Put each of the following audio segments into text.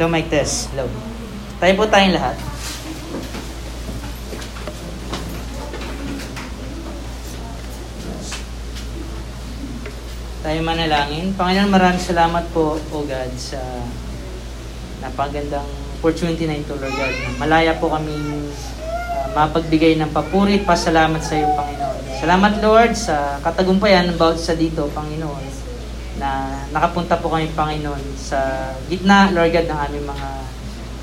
Hello, mic test. Hello. Tayo po tayong lahat. Tayo manalangin. Panginoon, maraming salamat po, O God, sa napagandang opportunity na ito, Lord God. Malaya po kami uh, mapagbigay ng papuri, pasalamat sa iyo, Panginoon. Salamat, Lord, sa katagumpayan ng bawat sa dito, Panginoon, na nakapunta po kami, Panginoon, sa gitna, Lord God, ng aming mga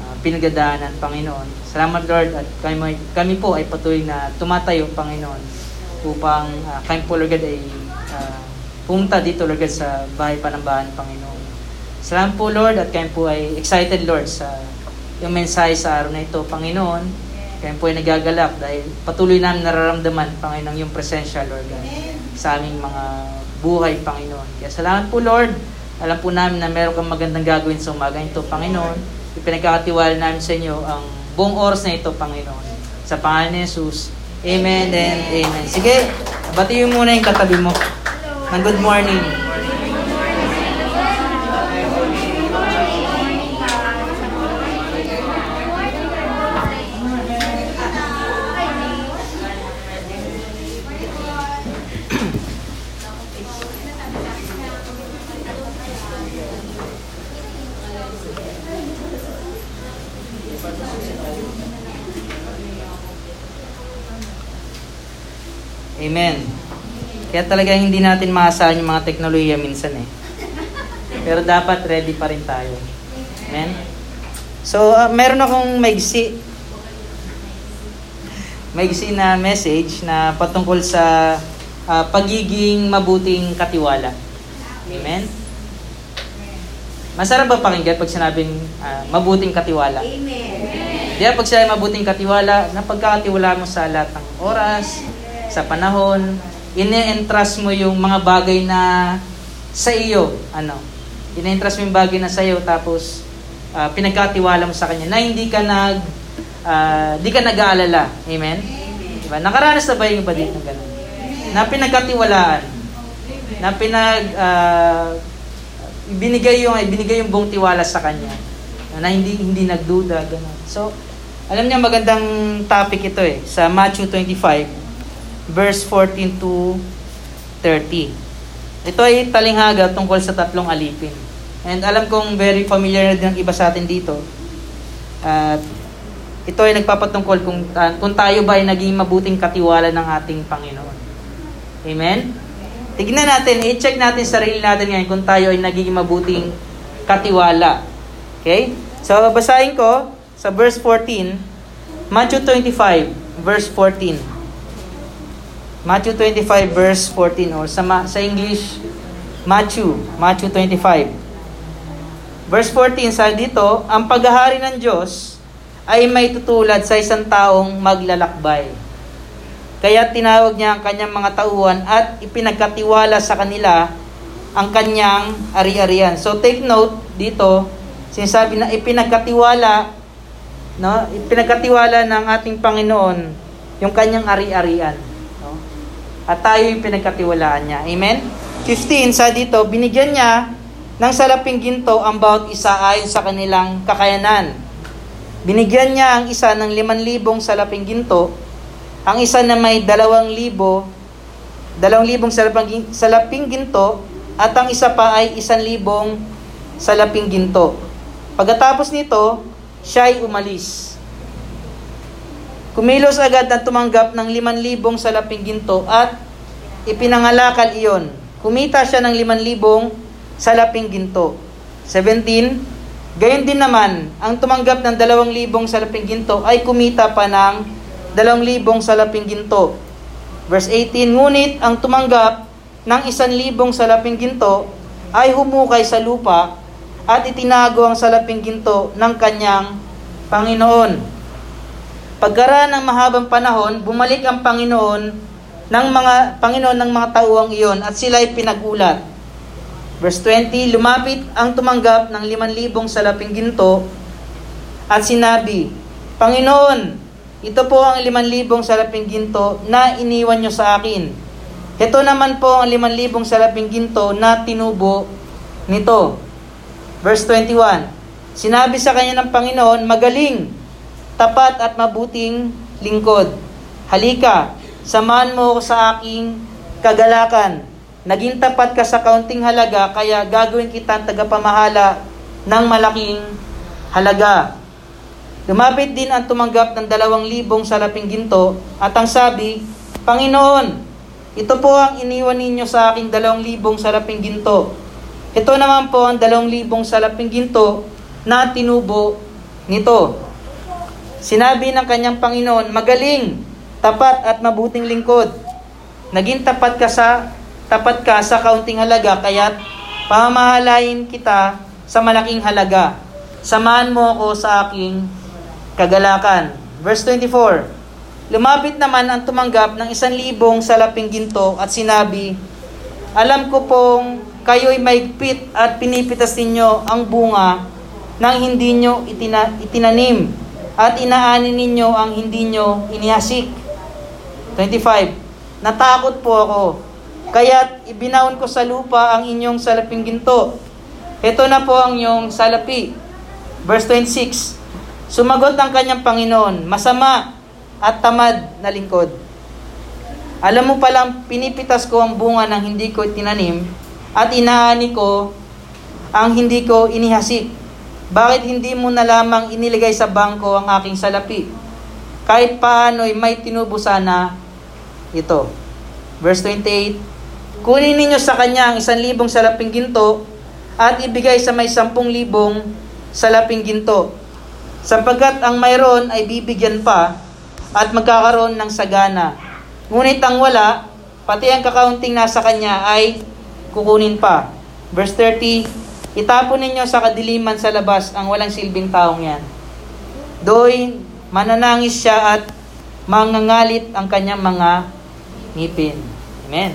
uh, pinagdadaanan, Panginoon. Salamat, Lord, at kami, kami po ay patuloy na tumatayo, Panginoon, upang uh, kami po, Lord God, ay uh, pumunta dito, Lord God, sa bahay panambahan, Panginoon. Salamat po, Lord, at kami po ay excited, Lord, sa yung mensahe sa araw na ito, Panginoon. Kaya po ay nagagalak dahil patuloy namin nararamdaman, Panginoon, yung presensya, Lord, God, sa aming mga buhay, Panginoon. Kaya salamat po, Lord. Alam po namin na meron kang magandang gagawin sa umaga ito, Panginoon. Ipinagkakatiwala namin sa inyo ang buong oras na ito, Panginoon. Sa pangalan ni Jesus. Amen and amen. Sige, batiin muna yung katabi mo. Ng good morning. Amen. Kaya talaga hindi natin maasahan yung mga teknolohiya minsan eh. Pero dapat ready pa rin tayo. Amen? So, uh, meron akong maigsi. Maigsi na message na patungkol sa uh, pagiging mabuting katiwala. Amen? Masarap ba pakinggan pag sinabing uh, mabuting katiwala? Amen. Ba pag sinabing mabuting katiwala, napagkakatiwala mo sa lahat ng oras, sa panahon, ine-entrust mo yung mga bagay na sa iyo, ano, ine-entrust mo yung bagay na sa iyo, tapos uh, pinagkatiwala mo sa kanya na hindi ka nag, uh, di ka nag-aalala. Amen? Diba? Nakaranas na ba yung iba dito ganun? Na pinagkatiwalaan, na pinag, uh, binigay yung, binigay yung buong tiwala sa kanya, na hindi, hindi nagduda, ganun. So, alam niya magandang topic ito eh, sa Matthew 25, verse 14 to 30. Ito ay talinghaga tungkol sa tatlong alipin. And alam kong very familiar na din ang iba sa atin dito. At ito ay nagpapatungkol kung, uh, kung tayo ba ay naging mabuting katiwala ng ating Panginoon. Amen? Tignan natin, i-check natin sarili natin ngayon kung tayo ay naging mabuting katiwala. Okay? So, basahin ko sa verse 14, Matthew 25, verse 14. Matthew 25 verse 14 or sa, sa English, Matthew, Matthew 25. Verse 14, sa dito, ang paghahari ng Diyos ay may tutulad sa isang taong maglalakbay. Kaya tinawag niya ang kanyang mga tauhan at ipinagkatiwala sa kanila ang kanyang ari-arian. So take note dito, sinasabi na ipinagkatiwala, no? Ipinagkatiwala ng ating Panginoon yung kanyang ari-arian. At tayo yung pinagkatiwalaan niya. Amen? 15, sa dito, binigyan niya ng salaping ginto ang bawat isa ayon sa kanilang kakayanan. Binigyan niya ang isa ng liman libong salaping ginto, ang isa na may dalawang libo, dalawang libong salaping, salaping ginto, at ang isa pa ay isang libong salaping ginto. Pagkatapos nito, siya ay umalis. Kumilos agad at tumanggap ng 5,000 salaping ginto at ipinangalakal iyon. Kumita siya ng 5,000 salaping ginto. 17, gayon din naman, ang tumanggap ng 2,000 salaping ginto ay kumita pa ng 2,000 salaping ginto. Verse 18, ngunit ang tumanggap ng 1,000 salaping ginto ay humukay sa lupa at itinago ang salaping ginto ng kanyang Panginoon. Pagkaraan ng mahabang panahon, bumalik ang Panginoon ng mga Panginoon ng mga tauang iyon at sila ay pinagulat. Verse 20, lumapit ang tumanggap ng 5,000 salaping ginto at sinabi, Panginoon, ito po ang 5,000 salaping ginto na iniwan nyo sa akin. Ito naman po ang 5,000 salaping ginto na tinubo nito. Verse 21, Sinabi sa kanya ng Panginoon, magaling, tapat at mabuting lingkod. Halika, samahan mo ako sa aking kagalakan. Naging tapat ka sa kaunting halaga, kaya gagawin kita tagapamahala ng malaking halaga. Lumapit din ang tumanggap ng dalawang libong salaping ginto at ang sabi, Panginoon, ito po ang iniwan ninyo sa aking dalawang libong salaping ginto. Ito naman po ang dalawang libong salaping ginto na tinubo nito. Sinabi ng kanyang Panginoon, magaling, tapat at mabuting lingkod. Naging tapat ka sa tapat ka sa kaunting halaga, kaya pamamahalayin kita sa malaking halaga. Samahan mo ako sa aking kagalakan. Verse 24, Lumapit naman ang tumanggap ng isang libong salaping ginto at sinabi, Alam ko pong kayo'y maigpit at pinipitas ninyo ang bunga nang hindi nyo itina, itinanim at inaani ninyo ang hindi nyo inihasik. 25. Natakot po ako, kaya't ibinaon ko sa lupa ang inyong salaping ginto. Ito na po ang inyong salapi. Verse 26. Sumagot ang kanyang Panginoon, masama at tamad na lingkod. Alam mo palang pinipitas ko ang bunga ng hindi ko tinanim at inaani ko ang hindi ko inihasik. Bakit hindi mo na lamang iniligay sa bangko ang aking salapi? Kahit paano'y may tinubo sana ito. Verse 28, Kunin ninyo sa kanya ang isang libong salaping ginto at ibigay sa may sampung libong salaping ginto. Sapagkat ang mayroon ay bibigyan pa at magkakaroon ng sagana. Ngunit ang wala, pati ang kakaunting nasa kanya ay kukunin pa. Verse 30, Itapon ninyo sa kadiliman sa labas ang walang silbing taong yan. Doy, mananangis siya at mangangalit ang kanyang mga ngipin. Amen.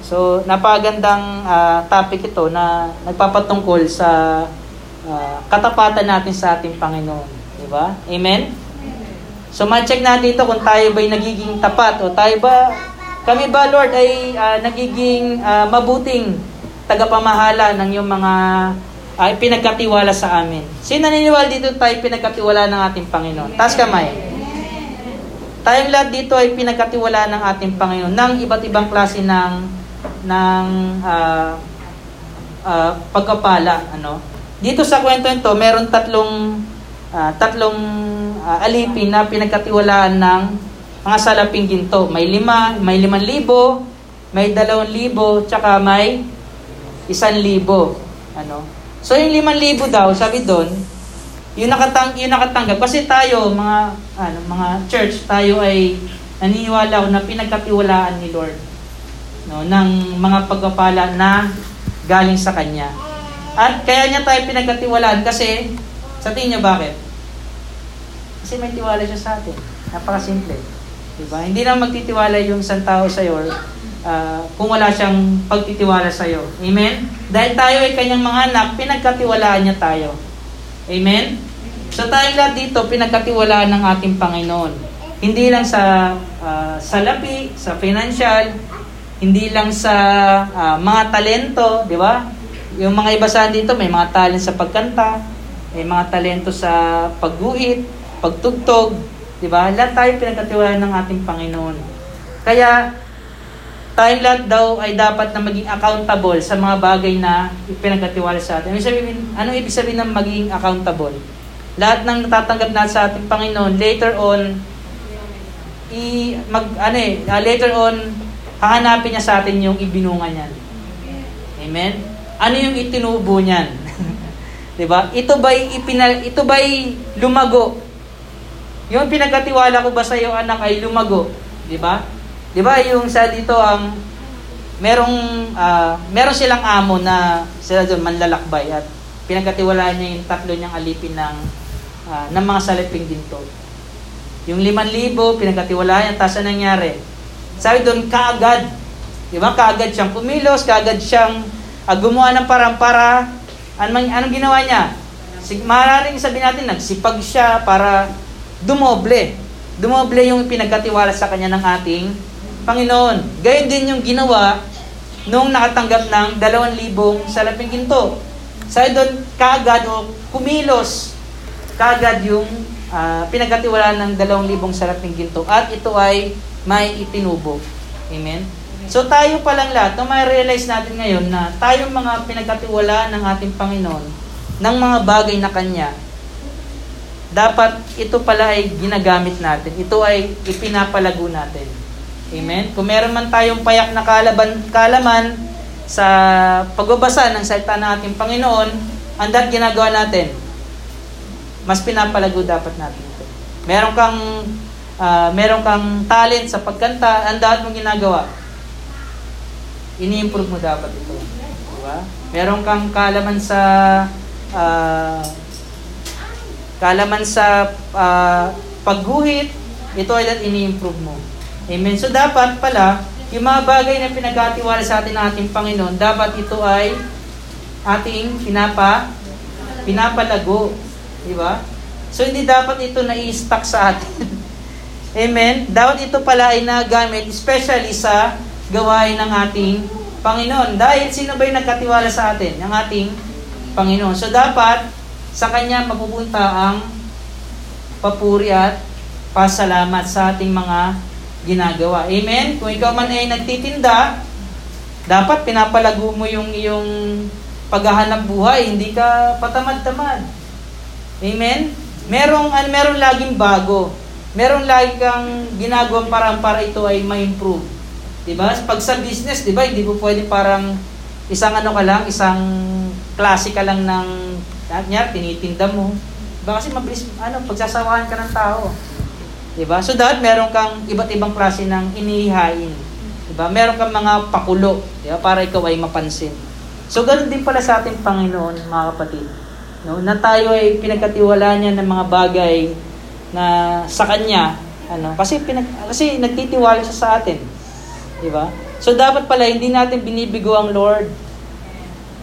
So, napagandang uh, topic ito na nagpapatungkol sa uh, katapatan natin sa ating Panginoon. Di ba? Amen? So, ma-check natin ito kung tayo ba'y nagiging tapat o tayo ba, kami ba, Lord, ay uh, nagiging uh, mabuting tagapamahala ng yung mga ay pinagkatiwala sa amin. Sino naniniwala dito tayo pinagkatiwala ng ating Panginoon? Taas kamay. Tayong lahat dito ay pinagkatiwala ng ating Panginoon ng iba't ibang klase ng ng uh, uh, pagkapala ano. Dito sa kwento nito, meron tatlong uh, tatlong uh, alipin na pinagkatiwalaan ng mga salaping ginto. May lima, may limang libo, may dalawang libo, tsaka may isang libo. Ano? So yung limang libo daw, sabi doon, yung nakatang yung nakatanggap kasi tayo mga ano mga church tayo ay naniniwala na pinagkatiwalaan ni Lord no ng mga pagpapala na galing sa kanya. At kaya niya tayo pinagkatiwalaan kasi sa tingin niyo bakit? Kasi may tiwala siya sa atin. Napakasimple. Diba? Hindi na magtitiwala yung isang tao sa iyo uh, kung wala siyang pagtitiwala sa iyo. Amen? Dahil tayo ay kanyang mga anak, pinagkatiwalaan niya tayo. Amen? So tayo lahat dito, pinagkatiwalaan ng ating Panginoon. Hindi lang sa uh, salapi, sa financial, hindi lang sa uh, mga talento, di ba? Yung mga iba sa dito, may mga talent sa pagkanta, may mga talento sa pagguhit, pagtugtog, di ba? Lahat tayo pinagkatiwalaan ng ating Panginoon. Kaya, tayong lahat daw ay dapat na maging accountable sa mga bagay na ipinagkatiwala sa atin. Ibig sabihin, anong ibig sabihin ng maging accountable? Lahat ng natatanggap natin sa ating Panginoon, later on, i, mag, ano eh, uh, later on, hahanapin niya sa atin yung ibinunga niyan. Amen? Ano yung itinubo niyan? 'Di ba? Ito ba'y ipinal ito ba'y lumago? Yung pinagkatiwala ko ba sa iyo anak ay lumago, 'di ba? 'Di ba yung sa dito ang merong uh, meron silang amo na sila doon manlalakbay at pinagkatiwalaan niya yung tatlo niyang alipin ng uh, ng mga saliping ginto. Yung 5,000 pinagkatiwalaan niya tapos nangyari? Sabi doon kaagad. 'Di ba? Kaagad siyang pumilos, kaagad siyang uh, gumawa ng parang para anong, anong ginawa niya? Sig maaaring sabihin natin nagsipag siya para dumoble. Dumoble yung pinagkatiwala sa kanya ng ating Panginoon. Gayon din yung ginawa nung nakatanggap ng dalawang libong salaping ginto. Sabi doon, kaagad o kumilos kaagad yung uh, pinagkatiwalaan ng dalawang libong saraping ginto at ito ay may itinubo. Amen? So tayo pa lang lahat, no, may realize natin ngayon na tayo mga pinagkatiwalaan ng ating Panginoon ng mga bagay na Kanya, dapat ito pala ay ginagamit natin. Ito ay ipinapalago natin. Amen? Kung meron man tayong payak na kalaban, kalaman sa pagbabasa ng salita ng ating Panginoon, andat ginagawa natin. Mas pinapalago dapat natin ito. Meron kang uh, meron kang talent sa pagkanta, ang dapat mong ginagawa. Ini-improve mo dapat ito. Diba? Meron kang kalaman sa uh, kalaman sa uh, pagguhit, ito ay ini-improve mo. Amen. So dapat pala, yung mga bagay na pinagkatiwala sa atin ng ating Panginoon, dapat ito ay ating pinapa pinapalago. Di ba? So hindi dapat ito na i-stuck sa atin. Amen? Dapat ito pala ay nagamit, especially sa gawain ng ating Panginoon. Dahil sino ba yung nagkatiwala sa atin? Ang ating Panginoon. So dapat sa Kanya mapupunta ang papuri at pasalamat sa ating mga ginagawa. Amen? Kung ikaw man ay nagtitinda, dapat pinapalago mo yung iyong paghahanap buhay, hindi ka patamad-tamad. Amen? Merong, an, merong laging bago. Merong lagi kang ginagawang parang para ito ay ma-improve. 'Di ba? Pag sa business, 'di ba, hindi po pwede parang isang ano ka lang, isang klase ka lang ng kanya, tinitinda mo. Diba kasi mabilis, ano, pagsasawahan ka ng tao. Diba? So dapat meron kang iba't ibang klase ng inihain. Diba? Meron kang mga pakulo, diba? para ikaw ay mapansin. So ganoon din pala sa ating Panginoon, mga kapatid. No? Na tayo ay pinagkatiwala niya ng mga bagay na sa Kanya, ano, kasi, pinag, kasi nagtitiwala siya sa atin. Diba? So dapat pala hindi natin binibigo ang Lord.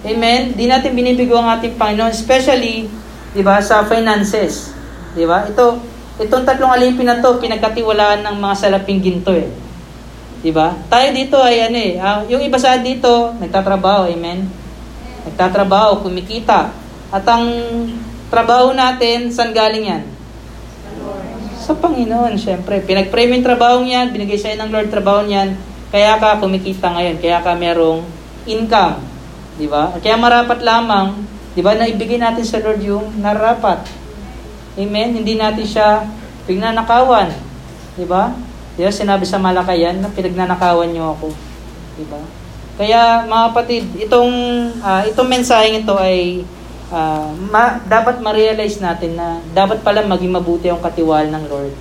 Amen? Di natin binibigo ang ating Panginoon, especially, di ba, sa finances. Di ba? Ito, itong tatlong alipin na to, pinagkatiwalaan ng mga salaping ginto eh. Di ba? Tayo dito ay ano eh, uh, yung iba sa dito, nagtatrabaho, amen? Nagtatrabaho, kumikita. At ang trabaho natin, saan galing yan? Sa Panginoon, syempre. Pinag-pray mo yung trabaho niyan, binigay sa'yo ng Lord trabaho niyan, kaya ka kumikita ngayon, kaya ka merong income. Di ba? Kaya marapat lamang, di ba, na ibigay natin sa Lord yung narapat. Amen? Hindi natin siya pignanakawan. Di ba? Di ba, sinabi sa Malakayan na pinagnanakawan niyo ako. Di ba? Kaya mga kapatid, itong uh, itong mensaheng ito ay uh, ma, dapat ma-realize natin na dapat pala maging mabuti ang katiwala ng Lord.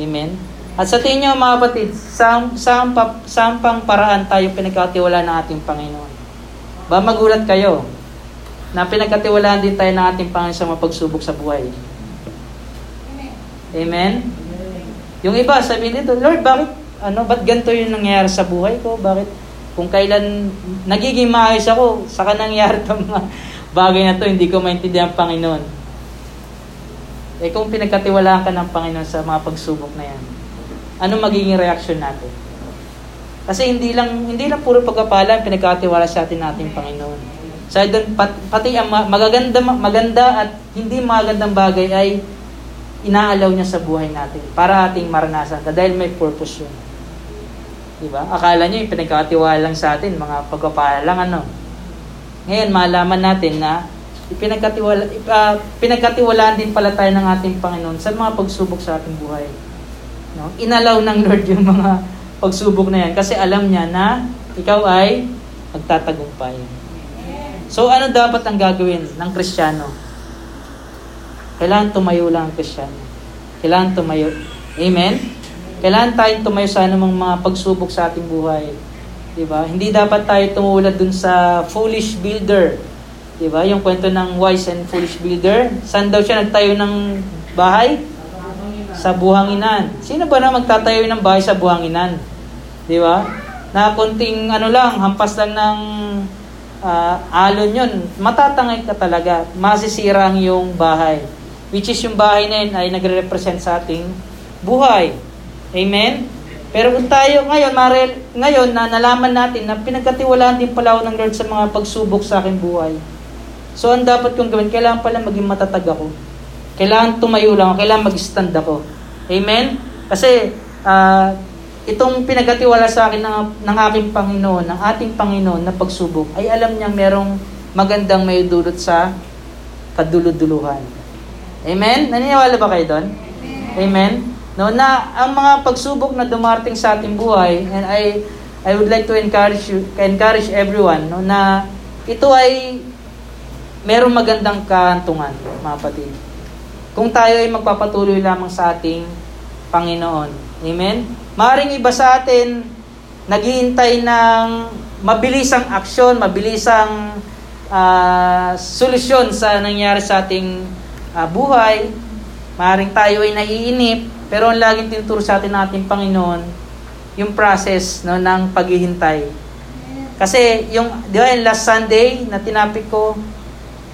Amen? At sa tingin nyo mga kapatid, saan, saan, pa, saan pang paraan tayo pinagkatiwala ng ating Panginoon? Ba magulat kayo na pinagkatiwalaan din tayo ng ating Panginoon sa mapagsubok sa buhay. Amen? Yung iba, sabihin nito, Lord, bakit, ano, ba't ganito yung nangyayari sa buhay ko? Bakit, kung kailan nagiging maayos ako, saka nangyayari itong mga bagay na to, hindi ko maintindihan ang Panginoon. Eh kung pinagkatiwalaan ka ng Panginoon sa mga pagsubok na yan, ano magiging reaksyon natin? Kasi hindi lang hindi lang puro pagpapala ang pinagkatiwala sa atin nating Panginoon. Sa doon pat, pati ang magaganda maganda at hindi magandang bagay ay inaalaw niya sa buhay natin para ating maranasan dahil may purpose yun. Diba? Akala niyo yung pinagkatiwala lang sa atin, mga pagpapala lang ano. Ngayon, malaman natin na pinagkatiwala, uh, pinagkatiwalaan din pala tayo ng ating Panginoon sa mga pagsubok sa ating buhay. No? Inalaw ng Lord yung mga pagsubok na yan kasi alam niya na ikaw ay magtatagumpay. So ano dapat ang gagawin ng Kristiyano? Kailangan tumayo lang ang Kristiyano. Kailangan tumayo. Amen? Kailangan tayong tumayo sa anumang mga pagsubok sa ating buhay. Diba? Hindi dapat tayo tumulad dun sa foolish builder. Diba? Yung kwento ng wise and foolish builder. Saan daw siya nagtayo ng bahay? Sa buhanginan. Sino ba na magtatayo ng bahay sa buhanginan? Di ba? Na konting ano lang, hampas lang ng uh, alon yun, matatangay ka talaga. Masisira ang iyong bahay. Which is yung bahay na yun ay nagre-represent sa ating buhay. Amen? Pero kung tayo ngayon, Marel, ngayon na nalaman natin na pinagkatiwalaan din pala ng Lord sa mga pagsubok sa aking buhay. So, ang dapat kong gawin, kailangan pala maging matatag ako. Kailangan tumayo lang ako, kailangan mag-stand ako. Amen? Kasi, uh, itong pinagkatiwala sa akin ng, ng aking Panginoon, ng ating Panginoon na pagsubok, ay alam niyang merong magandang may dulot sa kaduluduluhan. Amen? Naniniwala ba kayo doon? Amen? No, na ang mga pagsubok na dumarting sa ating buhay, and I I would like to encourage you, encourage everyone no, na ito ay merong magandang kahantungan, mga kapatid. Kung tayo ay magpapatuloy lamang sa ating Panginoon. Amen? Maring iba sa atin, naghihintay ng mabilisang aksyon, mabilisang uh, solusyon sa nangyari sa ating uh, buhay. Maring tayo ay naiinip, pero ang laging tinuturo sa atin ng ating Panginoon, yung process no, ng paghihintay. Kasi yung, di ba, yung last Sunday na tinapik ko,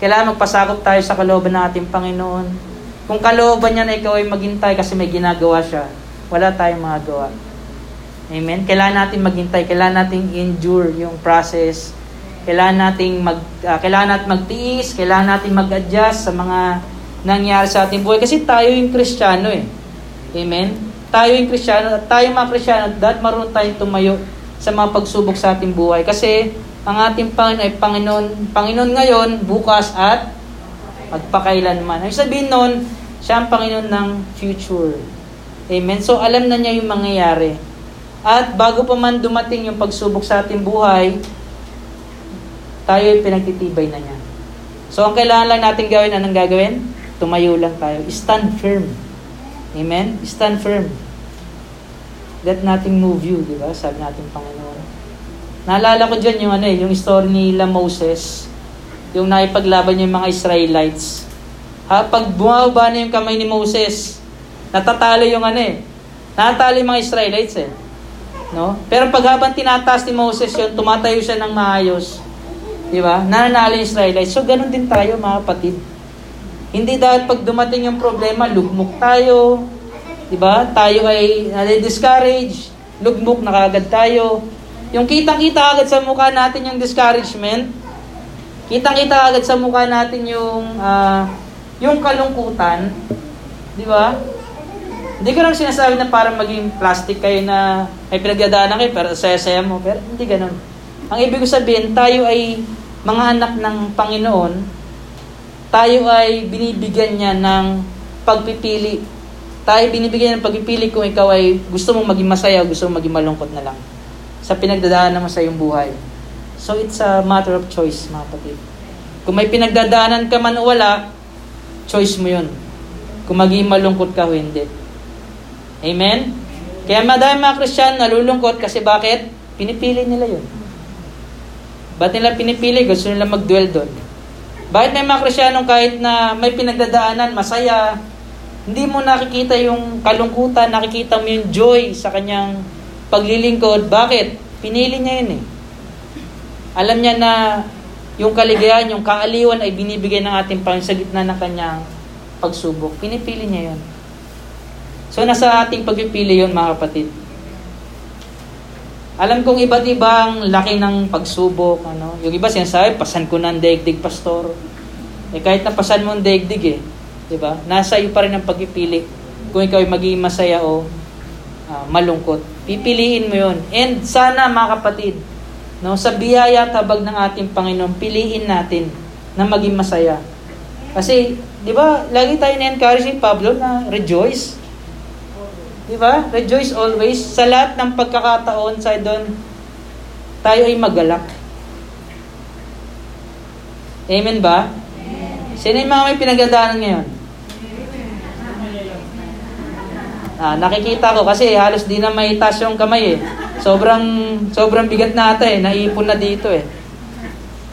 kailangan magpasakop tayo sa kalooban ng ating Panginoon. Kung kalooban niya na ikaw ay maghintay kasi may ginagawa siya, wala tayong magagawa. Amen? Kailangan natin maghintay, kailangan natin endure yung process, kailangan nating mag uh, kailangan natin magtiis, kailangan natin mag-adjust sa mga nangyari sa ating buhay kasi tayo yung Kristiyano eh. Amen? Tayo yung Kristiyano at tayo mga Kristiyano, dapat marunong tayong tumayo sa mga pagsubok sa ating buhay kasi ang ating Panginoon ay Panginoon, Panginoon ngayon, bukas at magpakailanman. Ang sabihin nun, siya ang Panginoon ng future. Amen? So, alam na niya yung mangyayari. At bago pa man dumating yung pagsubok sa ating buhay, tayo ay pinagtitibay na niya. So, ang kailangan lang natin gawin, anong gagawin? Tumayo lang tayo. Stand firm. Amen? Stand firm. Let nothing move you, di ba? Sabi natin Panginoon. Naalala ko dyan yung, ano, eh, yung story nila Moses, yung naipaglaban yung mga Israelites. Ha, pag bumaba na yung kamay ni Moses, natatalo yung ano eh. Natatalo yung mga Israelites eh. No? Pero pag habang tinataas ni Moses yun, tumatayo siya ng maayos. Di ba? Nananalo yung Israelites. So, ganun din tayo mga kapatid. Hindi dahil pag dumating yung problema, lugmok tayo. Di ba? Tayo ay discourage. Lugmok na kagad tayo. Yung kitang-kita agad sa mukha natin yung discouragement, kitang-kita agad sa mukha natin yung uh, yung kalungkutan, di ba? Hindi ko lang sinasabi na para maging plastic kayo na may pinagdadaanan kayo pero saya-saya mo, pero hindi ganun. Ang ibig ko sabihin, tayo ay mga anak ng Panginoon, tayo ay binibigyan niya ng pagpipili. Tayo binibigyan ng pagpipili kung ikaw ay gusto mong maging masaya o gusto mong maging malungkot na lang sa pinagdadaanan mo sa iyong buhay. So it's a matter of choice, mga kapatid. Kung may pinagdadaanan ka man o wala, choice mo yun. Kung maging malungkot ka o hindi. Amen? Kaya madami mga Christian nalulungkot kasi bakit? Pinipili nila yun. Ba't nila pinipili? Gusto nila mag-dwell doon. Bakit may mga Kristyanong kahit na may pinagdadaanan, masaya, hindi mo nakikita yung kalungkutan, nakikita mo yung joy sa kanyang paglilingkod. Bakit? Pinili niya yun eh. Alam niya na yung kaligayahan, yung kaaliwan ay binibigay ng ating Panginoon sa gitna ng kanyang pagsubok. Pinipili niya yun. So, nasa ating pagpipili yun, mga kapatid. Alam kong iba't ibang laki ng pagsubok. Ano? Yung iba sinasabi, pasan ko ng daigdig, pastor. Eh, kahit napasan mo ang daigdig eh. Diba? Nasa iyo pa rin ang pagpipili kung ikaw ay magiging masaya o uh, malungkot. Pipiliin mo yon. And sana mga kapatid, no, sa biyaya tabag ng ating Panginoon, piliin natin na maging masaya. Kasi, di ba, lagi tayo na-encourage ni Pablo na rejoice. Di ba? Rejoice always. Sa lahat ng pagkakataon, sa doon, tayo ay magalak. Amen ba? Sino yung mga may pinagdadaanan ngayon? Ah, nakikita ko kasi halos di na may taas yung kamay eh. Sobrang sobrang bigat na ata eh, naipon na dito eh.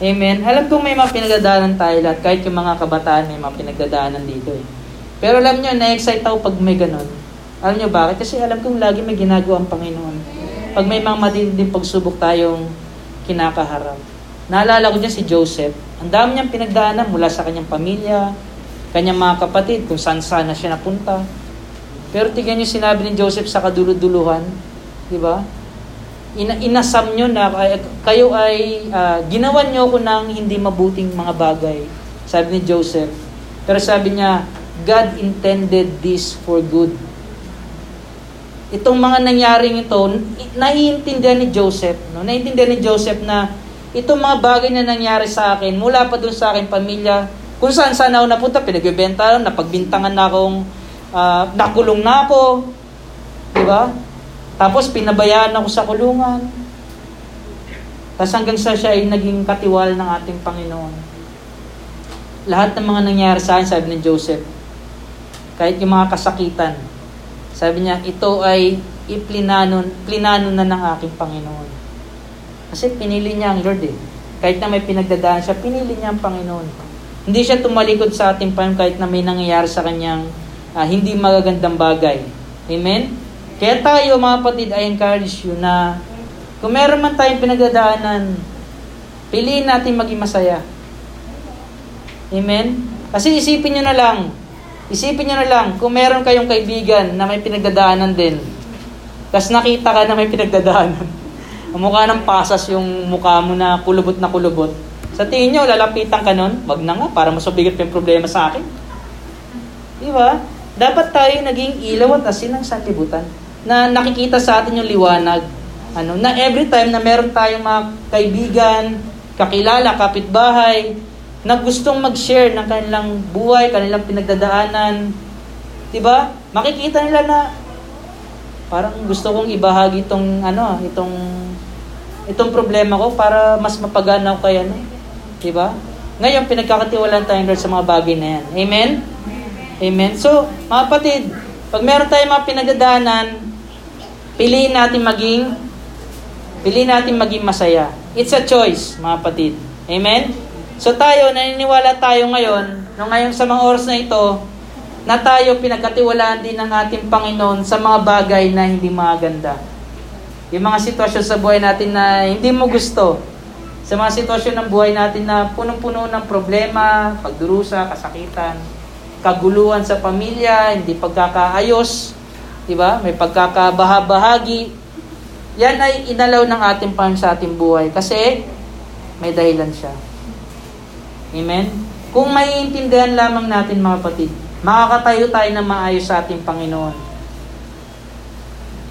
Amen. Alam kong may mga pinagdadaanan tayo lahat, kahit yung mga kabataan may mga pinagdadaanan dito eh. Pero alam nyo, na-excite ako pag may ganun. Alam nyo bakit? Kasi alam kong lagi may ginagawa ang Panginoon. Pag may mga matinding pagsubok tayong kinakaharap. Naalala ko dyan si Joseph. Ang dami niyang pinagdaanan mula sa kanyang pamilya, kanyang mga kapatid, kung saan sana siya napunta. Pero tingnan niyo sinabi ni Joseph sa kaduluduluhan, di ba? Ina inasam niyo na kayo ay uh, ginawan niyo ako ng hindi mabuting mga bagay Sabi ni Joseph. Pero sabi niya, God intended this for good. Itong mga nangyaring ito, naiintindihan ni Joseph. No? Naiintindihan ni Joseph na itong mga bagay na nangyari sa akin, mula pa dun sa akin pamilya, kung saan saan ako napunta, pinagbibenta, napagbintangan na akong, uh, nakulong na ako. Di ba? Tapos pinabayaan ako sa kulungan. Tapos hanggang sa siya ay naging katiwal ng ating Panginoon. Lahat ng mga nangyari sa akin, sabi ni Joseph, kahit yung mga kasakitan, sabi niya, ito ay iplinano, plinano na ng aking Panginoon. Kasi pinili niya ang Lord eh. Kahit na may pinagdadaan siya, pinili niya ang Panginoon. Hindi siya tumalikod sa ating Panginoon kahit na may nangyayari sa kanyang uh, hindi magagandang bagay. Amen? Kaya tayo mga kapatid, I encourage you na kung meron man tayong pinagdadaanan, piliin natin maging masaya. Amen? Kasi isipin nyo na lang, Isipin nyo na lang, kung meron kayong kaibigan na may pinagdadaanan din, tapos nakita ka na may pinagdadaanan, ang mukha ng pasas yung mukha mo na kulubot na kulubot, sa tingin nyo, lalapitan ka nun, wag na nga, para mas pa yung problema sa akin. Di ba? Dapat tayo naging ilaw at asin ng sanlibutan na nakikita sa atin yung liwanag. Ano, na every time na meron tayong mga kaibigan, kakilala, kapitbahay, na gustong mag-share ng kanilang buhay, kanilang pinagdadaanan. 'Di ba? Makikita nila na parang gusto kong ibahagi itong ano, itong itong problema ko para mas mapagana ko kay ano. 'Di ba? Ngayon pinagkakatiwalaan tayo Lord sa mga bagay na yan. Amen? Amen. So, mga kapatid, pag meron tayong mga pinagdadaanan, piliin natin maging piliin natin maging masaya. It's a choice, mga kapatid. Amen? So tayo, naniniwala tayo ngayon, no ngayon sa mga oras na ito, na tayo pinagkatiwalaan din ng ating Panginoon sa mga bagay na hindi maganda. Yung mga sitwasyon sa buhay natin na hindi mo gusto, sa mga sitwasyon ng buhay natin na punong-puno ng problema, pagdurusa, kasakitan, kaguluhan sa pamilya, hindi pagkakaayos, di ba? May pagkakabahabahagi. Yan ay inalaw ng ating Panginoon sa ating buhay kasi may dahilan siya. Amen? Kung maiintindihan lamang natin mga kapatid, makakatayo tayo ng maayos sa ating Panginoon.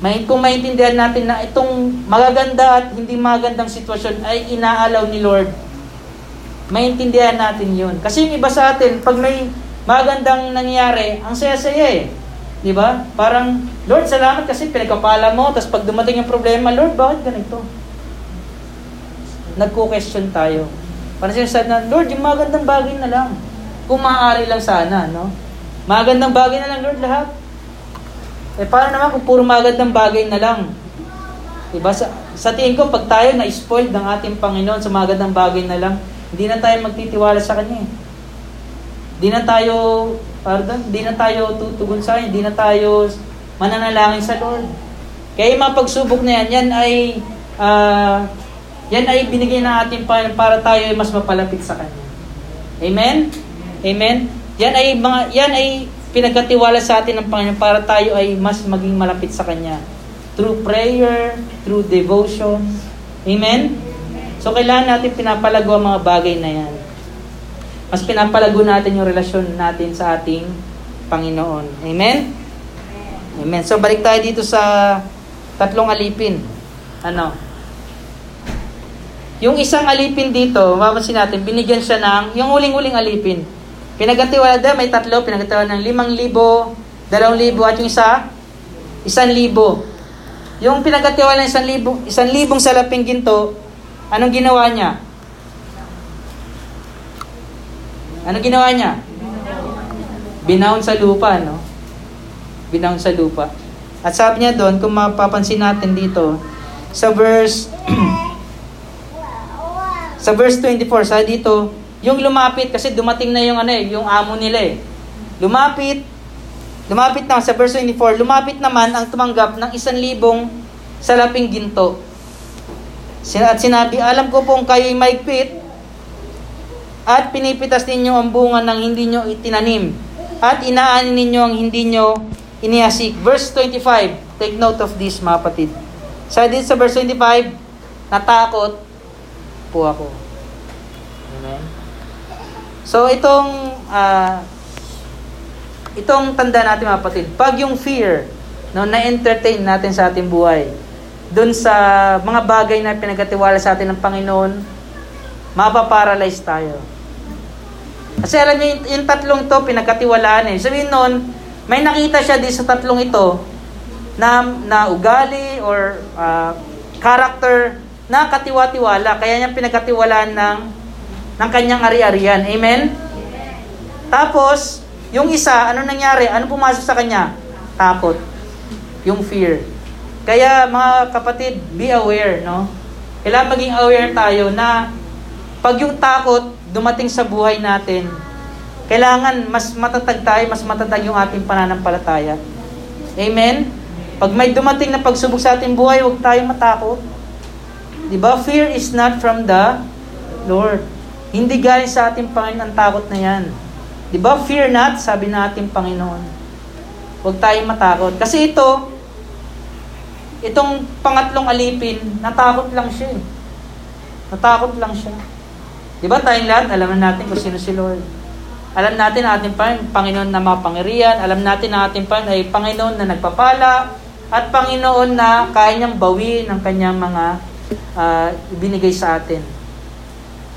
May, kung maintindihan natin na itong magaganda at hindi magandang sitwasyon ay inaalaw ni Lord, maintindihan natin yun. Kasi yung iba sa atin, pag may magandang nangyari, ang saya-saya eh. Di ba? Parang, Lord, salamat kasi pinagkapala mo, tapos pag dumating yung problema, Lord, bakit ganito? Nagko-question tayo. Parang sinasabi na, Lord, yung magandang bagay na lang. Kung maaari lang sana, no? Magandang bagay na lang, Lord, lahat. Eh, paano naman kung puro magandang bagay na lang? Diba? Sa, sa tingin ko, pag tayo na-spoiled ng ating Panginoon sa magandang bagay na lang, hindi na tayo magtitiwala sa Kanya. Eh. Hindi na tayo, pardon, hindi na tayo tutugon sa Kanya, hindi na tayo mananalangin sa Lord. Kaya yung mga pagsubok na yan, yan ay uh, yan ay binigay ng ating Panginoon para tayo ay mas mapalapit sa Kanya. Amen? Amen? Yan ay, mga, yan ay pinagkatiwala sa atin ng Panginoon para tayo ay mas maging malapit sa Kanya. Through prayer, through devotion. Amen? So, kailangan natin pinapalago ang mga bagay na yan. Mas pinapalago natin yung relasyon natin sa ating Panginoon. Amen? Amen. So, balik tayo dito sa tatlong alipin. Ano? Yung isang alipin dito, mapapansin natin, binigyan siya ng, yung uling-uling alipin. Pinagatiwala din, may tatlo, pinagatiwala ng limang libo, dalawang libo, at yung isa, isang libo. Yung pinagatiwala ng isang libo, isang libong salaping ginto, anong ginawa niya? Anong ginawa niya? Binaon sa lupa, no? Binaon sa lupa. At sabi niya doon, kung mapapansin natin dito, sa verse Sa verse 24, sa dito, yung lumapit, kasi dumating na yung ano eh, yung amo nila eh. Lumapit, lumapit na, sa verse 24, lumapit naman ang tumanggap ng isan libong salaping ginto. At sinabi, alam ko pong kayo'y maigpit at pinipitas ninyo ang bunga ng hindi nyo itinanim at inaanin ninyo ang hindi nyo iniasik. Verse 25, take note of this mga kapatid. Sa dito sa verse 25, natakot po ako. Amen? So itong uh, itong tanda natin mga kapatid, pag yung fear no, na-entertain natin sa ating buhay, dun sa mga bagay na pinagkatiwala sa atin ng Panginoon, mapaparalyze tayo. Kasi alam niyo, yung, tatlong to, pinagkatiwalaan eh. Sabihin nun, may nakita siya di sa tatlong ito, na, na ugali or uh, character na katiwa-tiwala. Kaya niya pinagkatiwalaan ng, ng kanyang ari-arian. Amen? Tapos, yung isa, ano nangyari? Ano pumasok sa kanya? Takot. Yung fear. Kaya mga kapatid, be aware, no? Kailangan maging aware tayo na pag yung takot dumating sa buhay natin, kailangan mas matatag tayo, mas matatag yung ating pananampalataya. Amen? Pag may dumating na pagsubok sa ating buhay, huwag tayong matakot. Di ba? Fear is not from the Lord. Hindi galing sa ating Panginoon ang takot na yan. Di ba? Fear not, sabi na ating Panginoon. Huwag tayong matakot. Kasi ito, itong pangatlong alipin, natakot lang siya. Eh. Natakot lang siya. Di ba tayong lahat, alam na natin kung sino si Lord. Alam natin na ating Panginoon na mapangirian. Alam natin na ating Panginoon ay Panginoon na nagpapala. At Panginoon na kaya niyang bawiin ang kanyang mga uh, ibinigay sa atin.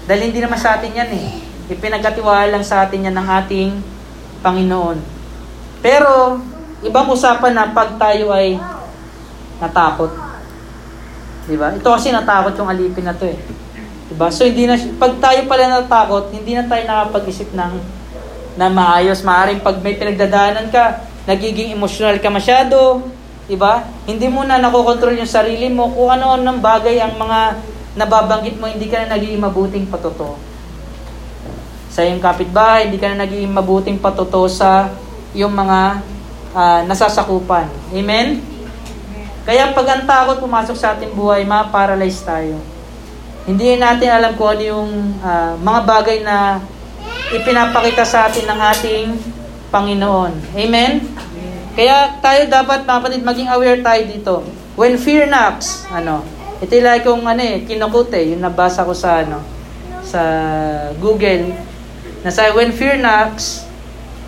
Dahil hindi naman sa atin yan eh. Ipinagkatiwala lang sa atin yan ng ating Panginoon. Pero, ibang usapan na pag tayo ay natakot. Di ba? Ito kasi natakot yung alipin na to eh. Di ba? So, hindi na, pag tayo pala natakot, hindi na tayo nakapag-isip ng na maayos. Maaring pag may pinagdadaanan ka, nagiging emotional ka masyado, di ba? Hindi mo na nakokontrol yung sarili mo kung ano-ano ng bagay ang mga nababanggit mo, hindi ka na nagiging mabuting patuto sa iyong kapitbahay, hindi ka na naging mabuting patuto sa iyong mga uh, nasasakupan. Amen? Kaya pag ang takot pumasok sa ating buhay, ma-paralyze tayo. Hindi natin alam kung ano yung uh, mga bagay na ipinapakita sa atin ng ating Panginoon. Amen? Kaya tayo dapat, kapatid, maging aware tayo dito. When fear knocks, ano, ito yung like kung ano eh, kinukute, yung nabasa ko sa ano, sa Google, na sa when fear knocks,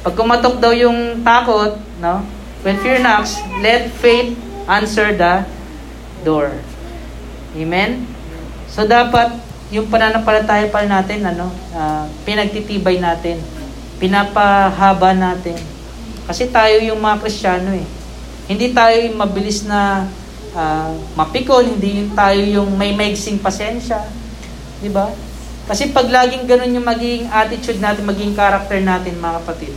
pag kumatok daw yung takot, no? When fear knocks, let faith answer the door. Amen? So dapat yung pananampalataya pa natin, ano, uh, pinagtitibay natin, pinapahaba natin. Kasi tayo yung mga Kristiyano eh. Hindi tayo yung mabilis na uh, mapikon, hindi yung tayo yung may maigsing pasensya. Di ba? Kasi pag laging ganun yung magiging attitude natin, magiging character natin mga kapatid,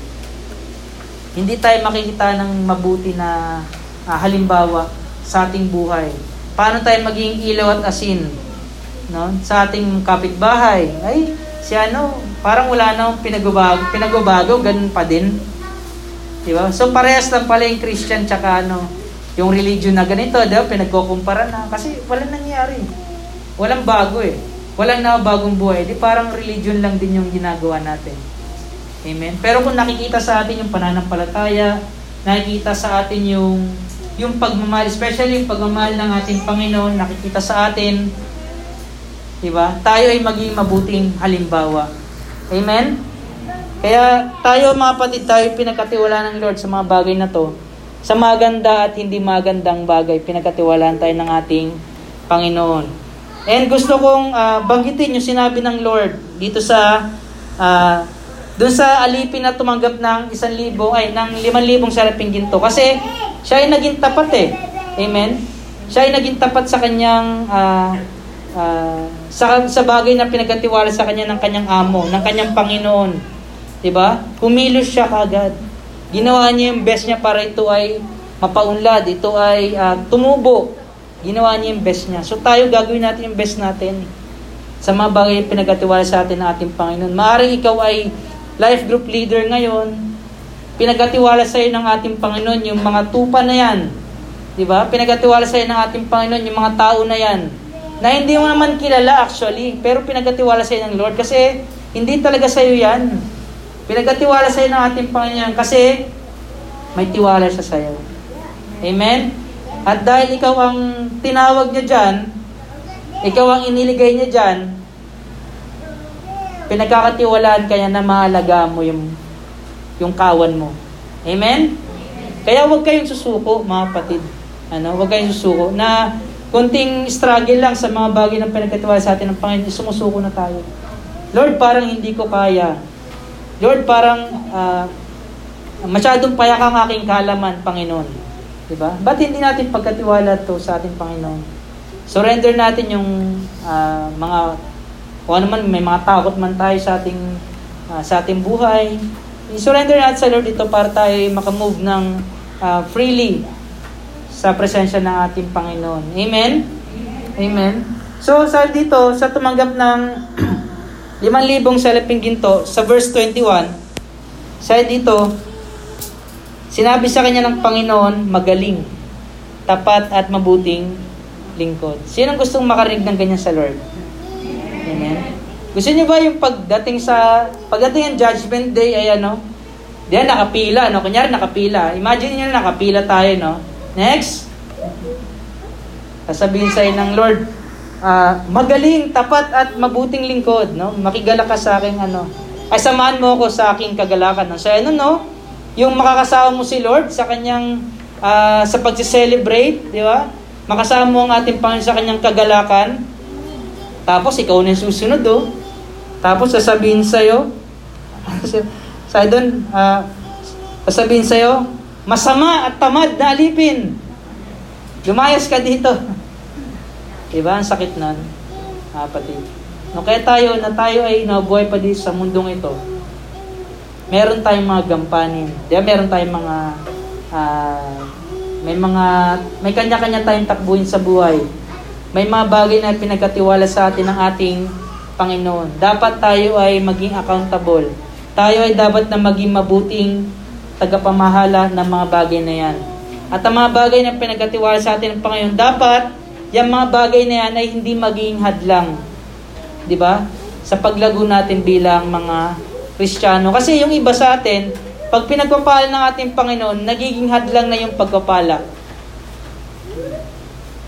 hindi tayo makikita ng mabuti na uh, halimbawa sa ating buhay. Paano tayo maging ilaw at asin no? sa ating kapitbahay? Ay, si ano, parang wala nang pinagbabago, pinagbabago, ganun pa din. Di ba? So parehas lang pala yung Christian tsaka ano, yung religion na ganito, diba? pinagkukumpara na. Kasi wala nangyari. Walang bago eh walang bagong buhay, di parang religion lang din yung ginagawa natin. Amen? Pero kung nakikita sa atin yung pananampalataya, nakikita sa atin yung yung pagmamahal, especially yung pagmamahal ng ating Panginoon, nakikita sa atin, di ba? Tayo ay maging mabuting halimbawa. Amen? Kaya tayo mga patid, tayo pinagkatiwala ng Lord sa mga bagay na to. Sa maganda at hindi magandang bagay, pinagkatiwalaan tayo ng ating Panginoon. And gusto kong uh, banggitin yung sinabi ng Lord dito sa uh, doon sa alipin na tumanggap ng isang libo, ay, ng limang libong saraping ginto. Kasi siya ay naging tapat eh. Amen? Siya ay naging tapat sa kanyang uh, uh, sa, sa bagay na pinagkatiwala sa kanya ng kanyang amo, ng kanyang Panginoon. 'Di ba? Kumilos siya kagad. Ginawa niya yung best niya para ito ay mapaunlad, ito ay uh, tumubo Ginawa niya yung best niya. So tayo gagawin natin yung best natin sa mga bagay pinagkatiwala sa atin ng ating Panginoon. Maaring ikaw ay life group leader ngayon, pinagkatiwala sa iyo ng ating Panginoon yung mga tupa na yan. Di ba? Pinagkatiwala sa iyo ng ating Panginoon yung mga tao na yan. Na hindi mo naman kilala actually, pero pinagkatiwala sa iyo ng Lord kasi hindi talaga sa iyo yan. Pinagkatiwala sa iyo ng ating Panginoon kasi may tiwala siya sa iyo. Amen? At dahil ikaw ang tinawag niya dyan, ikaw ang iniligay niya dyan, pinagkakatiwalaan kaya na mahalaga mo yung, yung kawan mo. Amen? Kaya huwag kayong susuko, mga kapatid. Ano, huwag kayong susuko na kunting struggle lang sa mga bagay na pinagkatiwala sa atin ng Panginoon, sumusuko na tayo. Lord, parang hindi ko kaya. Lord, parang uh, masyadong payak ang aking kalaman, Panginoon. Diba? Ba't hindi natin pagkatiwala to sa ating Panginoon? Surrender natin yung uh, mga kung ano man, may mga takot man tayo sa ating, uh, sa ating buhay. I-surrender natin sa Lord ito para tayo makamove ng uh, freely sa presensya ng ating Panginoon. Amen? Amen. So, sa dito, sa tumanggap ng 5,000 salaping ginto, sa verse 21, sa dito, sinabi sa kanya ng Panginoon, magaling, tapat at mabuting lingkod. Sino gustong makarinig ng ganyan sa Lord? Amen? Gusto niyo ba yung pagdating sa, pagdating ng judgment day ay ano, diyan nakapila, no? Kunyari nakapila. Imagine niyo nakapila tayo, no? Next. Sasabihin sa ng Lord, uh, magaling, tapat at mabuting lingkod, no? Makigala ka sa akin, ano, ay samahan mo ako sa aking kagalakan. No? So, ano, no? Yung makakasama mo si Lord sa kanyang, uh, sa pag-celebrate, di ba? Makasama mo ang ating Panginoon sa kanyang kagalakan, tapos ikaw na yung susunod oh. Tapos sasabihin sa'yo, sa doon, uh, sasabihin sa'yo, masama at tamad na alipin. Lumayas ka dito. Diba? Ang sakit nun, kapatid. No, kaya tayo, na tayo ay nabuhay pa dito sa mundong ito, meron tayong mga gampanin. Diba? Meron tayong mga, uh, may mga, may kanya-kanya tayong takbuhin sa buhay may mga bagay na pinagkatiwala sa atin ng ating Panginoon. Dapat tayo ay maging accountable. Tayo ay dapat na maging mabuting tagapamahala ng mga bagay na yan. At ang mga bagay na pinagkatiwala sa atin ng Panginoon, dapat yung mga bagay na yan ay hindi maging hadlang. Di ba? Sa paglago natin bilang mga Kristiyano. Kasi yung iba sa atin, pag pinagpapala ng ating Panginoon, nagiging hadlang na yung pagpapala.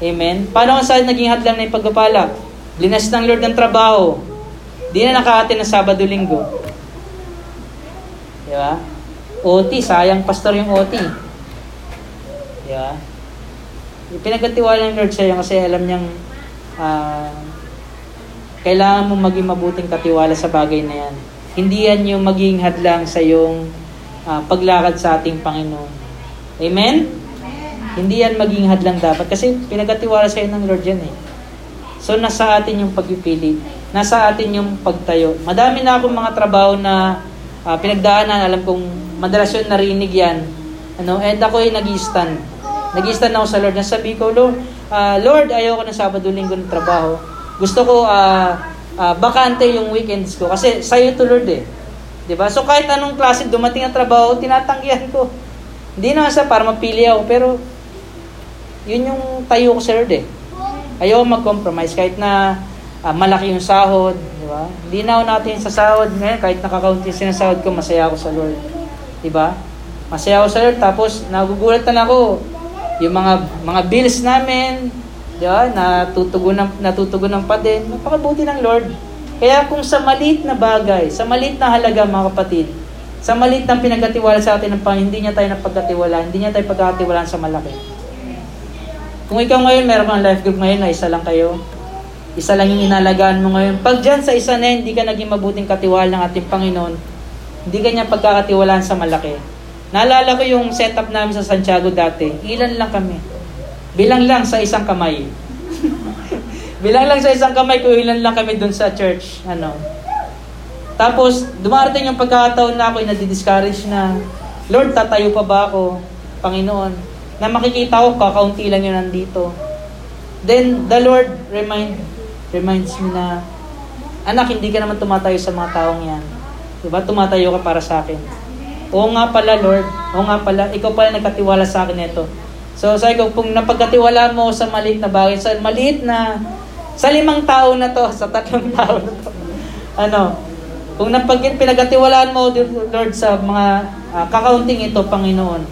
Amen? Paano kung saan naging hadlang na yung pagpapala? Linas ng Lord ng trabaho. Di na nakaatin ng Sabado-Linggo. Di ba? OT, sayang pastor yung OT. Di ba? Pinagkatiwala ng Lord sa'yo kasi alam niyang uh, kailangan mo maging mabuting katiwala sa bagay na yan. Hindi yan yung maging hadlang sa yung uh, paglakad sa ating Panginoon. Amen? Hindi yan maging hadlang dapat kasi pinagatiwala sa ng Lord yan eh. So nasa atin yung pagpipili. Nasa atin yung pagtayo. Madami na akong mga trabaho na uh, pinagdaanan. Alam kong madalas yun narinig yan. Ano, and ako ay nag-stand. Nag-stand ako sa Lord. Nasabi ko, Lord, uh, Lord, ayoko ng Sabado, Linggo ng trabaho. Gusto ko uh, uh, bakante yung weekends ko. Kasi sa'yo to Lord eh. ba? So kahit anong klase dumating ang trabaho, tinatanggihan ko. Hindi na sa para mapili ako, pero yun yung tayo ko sa Lord eh. Ayaw mag-compromise kahit na uh, malaki yung sahod, di ba? Hindi na natin sa sahod ngayon, kahit nakakaunti sinasahod ko, masaya ako sa Lord. Di ba? Masaya ako sa Lord, tapos nagugulatan ako, yung mga mga bills namin, di ba? Natutugunan, natutugunan pa din. Napakabuti ng Lord. Kaya kung sa maliit na bagay, sa maliit na halaga mga kapatid, sa maliit na pinagkatiwala sa atin ng Panginoon, hindi niya tayo napagkatiwala, hindi niya tayo pagkatiwalaan sa malaki. Kung ikaw ngayon, meron kang life group ngayon na isa lang kayo, isa lang yung inalagaan mo ngayon. Pag dyan sa isa na hindi ka naging mabuting katiwala ng ating Panginoon, hindi ka niya pagkakatiwalaan sa malaki. Naalala ko yung setup namin sa Santiago dati. Ilan lang kami. Bilang lang sa isang kamay. Bilang lang sa isang kamay ko ilan lang kami dun sa church. Ano. Tapos, dumarating yung pagkakataon na ako, na-discourage na, Lord, tatayo pa ba ako? Panginoon, na makikita ko, kakaunti lang yun nandito. Then, the Lord remind, reminds me na, anak, hindi ka naman tumatayo sa mga taong yan. Diba? Tumatayo ka para sa akin. Oo nga pala, Lord. Oo nga pala. Ikaw pala nagkatiwala sa akin ito. So, sabi ko, kung napagkatiwala mo sa maliit na bagay, sa maliit na, sa limang tao na to, sa tatlong tao na to, ano, kung napag pinagkatiwalaan mo, Lord, sa mga uh, kakaunting ito, Panginoon,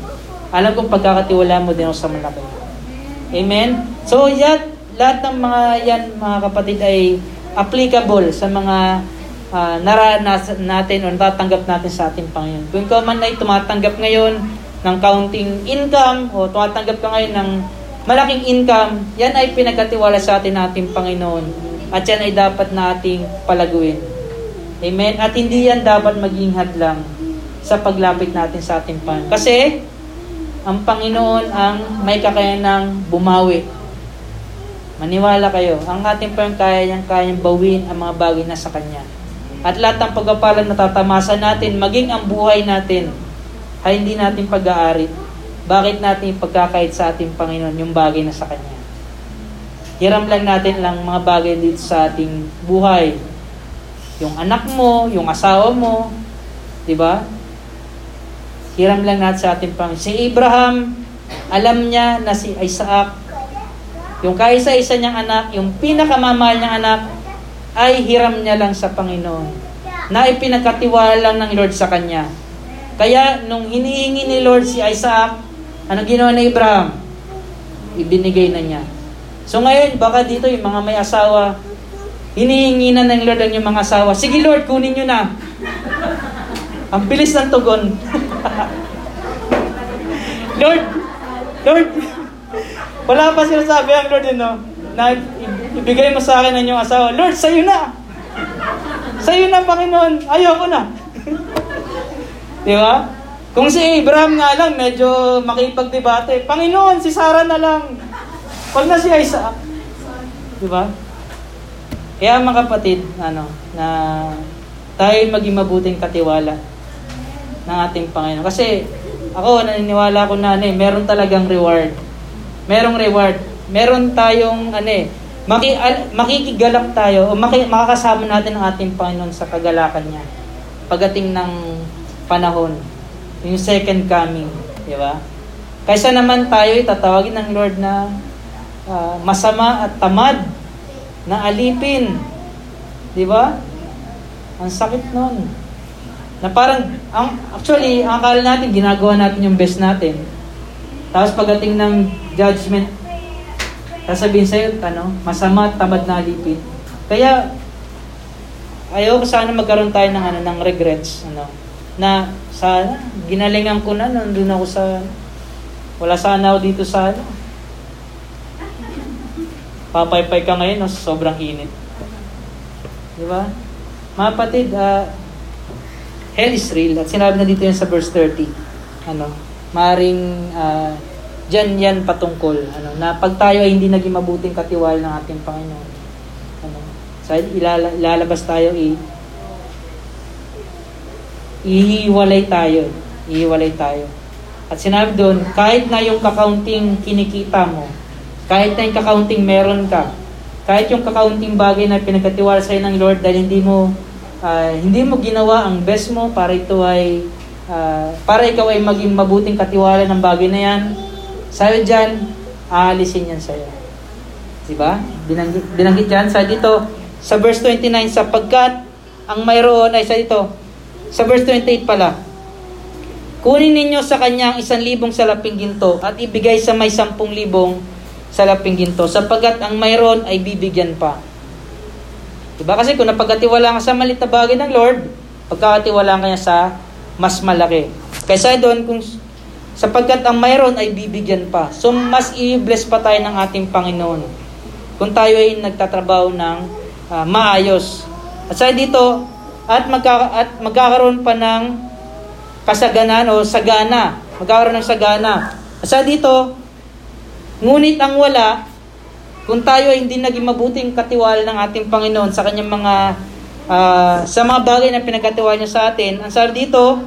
alam kong pagkakatiwala mo din ako sa malaki. Amen? So, yan, lahat ng mga yan, mga kapatid, ay applicable sa mga uh, naranasan natin o natatanggap natin sa ating Panginoon. Kung ikaw man ay tumatanggap ngayon ng counting income o tumatanggap ka ngayon ng malaking income, yan ay pinagkatiwala sa atin nating Panginoon. At yan ay dapat nating palaguin. Amen? At hindi yan dapat maging hadlang sa paglapit natin sa ating Panginoon. Kasi, ang Panginoon ang may kakayanang bumawi. Maniwala kayo, ang ating Panginoon kaya niyang kayang bawin ang mga bagay na sa Kanya. At lahat ng pagkapalan na tatamasa natin, maging ang buhay natin, ay hindi natin pag-aari. Bakit natin pagkakait sa ating Panginoon yung bagay na sa Kanya? Hiram lang natin lang mga bagay dito sa ating buhay. Yung anak mo, yung asawa mo, di ba? Hiram lang natin sa ating Panginoon. Si Abraham, alam niya na si Isaac, yung kaisa-isa niyang anak, yung pinakamamahal niyang anak, ay hiram niya lang sa Panginoon. Na ipinagkatiwala ng Lord sa kanya. Kaya nung hinihingi ni Lord si Isaac, ano ginawa ni Abraham? Ibinigay na niya. So ngayon, baka dito yung mga may asawa, hinihingi na ng Lord ang yung mga asawa, sige Lord, kunin nyo na. Ang bilis ng tugon. Lord, Lord, wala pa sinasabi ang Lord yun, no? Na ibigay mo sa akin ang iyong asawa. Lord, sa'yo na. Sa'yo na, Panginoon. Ayoko na. Di ba? Kung si Abraham nga lang, medyo makipagdebate. Panginoon, si Sarah na lang. Pag na si Isaac. Di ba? Kaya mga kapatid, ano, na tayo maging mabuting katiwala ng ating Panginoon. Kasi ako, naniniwala ko na ano, eh, meron talagang reward. Merong reward. Meron tayong ano eh, maki, al, makikigalak tayo o maki, makakasama natin ang ating Panginoon sa kagalakan niya. Pagating ng panahon, yung second coming, di ba? Kaysa naman tayo itatawagin ng Lord na uh, masama at tamad na alipin. Di ba? Ang sakit nun. Na parang, ang, actually, ang akala natin, ginagawa natin yung best natin. Tapos pagdating ng judgment, sasabihin sa'yo, ano, masama at tamad na alipin. Kaya, ayaw ko sana magkaroon tayo ng, ano, ng regrets. Ano, na sana, ginalingan ko na, nandun ako sa, wala sana ako dito sa, ano, papaypay ka ngayon, no, sobrang init. Di ba? Mga patid, uh, hell is real. At sinabi na dito yan sa verse 30. Ano, maring uh, dyan yan patungkol. Ano, na pag tayo ay hindi naging mabuting katiwala ng ating Panginoon. Ano, sa ilala, ilalabas tayo, i, ihiwalay tayo. Ihiwalay tayo. At sinabi doon, kahit na yung kakaunting kinikita mo, kahit na yung kakaunting meron ka, kahit yung kakaunting bagay na pinagkatiwala sa'yo ng Lord dahil hindi mo uh, hindi mo ginawa ang best mo para ito ay uh, para ikaw ay maging mabuting katiwala ng bagay na yan, sa'yo dyan, aalisin yan sa'yo. Diba? Binanggit, binanggit dyan sa dito, sa verse 29, sapagkat ang mayroon ay sa dito, sa verse 28 pala, kunin ninyo sa kanya ang isang libong salaping ginto at ibigay sa may sampung libong sa laping ginto sapagkat ang mayroon ay bibigyan pa. Diba? Kasi kung napagkatiwala ka sa malit na bagay ng Lord, pagkakatiwala ka niya sa mas malaki. Kaysa doon, kung sapagkat ang mayroon ay bibigyan pa. So, mas i-bless pa tayo ng ating Panginoon. Kung tayo ay nagtatrabaho ng uh, maayos. At sa dito, at, magka, at magkakaroon pa ng kasaganan o sagana. Magkakaroon ng sagana. At sa dito, Ngunit ang wala, kung tayo ay hindi naging mabuting katiwala ng ating Panginoon sa kanyang mga uh, sa mga bagay na pinagkatiwala niya sa atin, ang sabi dito,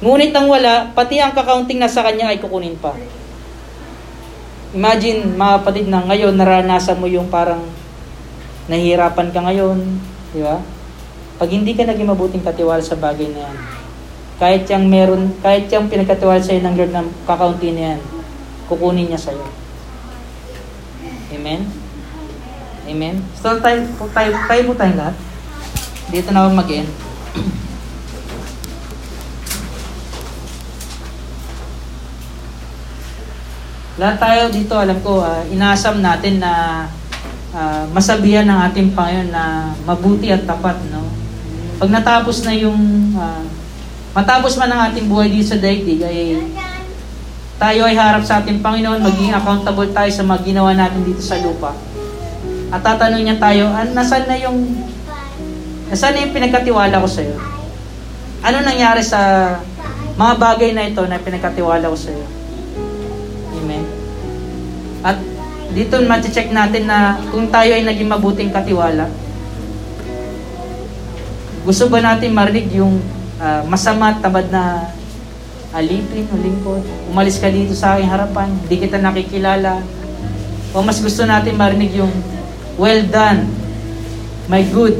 ngunit ang wala, pati ang kakaunting na sa kanya ay kukunin pa. Imagine, mga kapatid na ngayon, naranasan mo yung parang nahihirapan ka ngayon, di ba? Pag hindi ka naging mabuting katiwala sa bagay na yan, kahit yung meron, kahit yung pinagkatiwala sa iyo ng Lord ng kakaunti na yan, kukunin niya sa'yo. Amen? Amen? So, tayo, tayo, tayo po tayong lahat. Dito na ako mag-end. lahat tayo dito, alam ko, uh, inasam natin na uh, masabihan ng ating Panginoon na mabuti at tapat, no? Pag natapos na yung uh, matapos man ang ating buhay dito sa daigdig ay tayo ay harap sa ating Panginoon, maging accountable tayo sa mga ginawa natin dito sa lupa. At tatanong niya tayo, an, nasan na yung nasaan na yung pinagkatiwala ko sa iyo? Ano nangyari sa mga bagay na ito na pinagkatiwala ko sa iyo? Amen. At dito ma-check natin na kung tayo ay naging mabuting katiwala, gusto ba natin marinig yung uh, masama at tabad na alipin o lingkod? Umalis ka dito sa aking harapan, hindi kita nakikilala. O mas gusto natin marinig yung well done, my good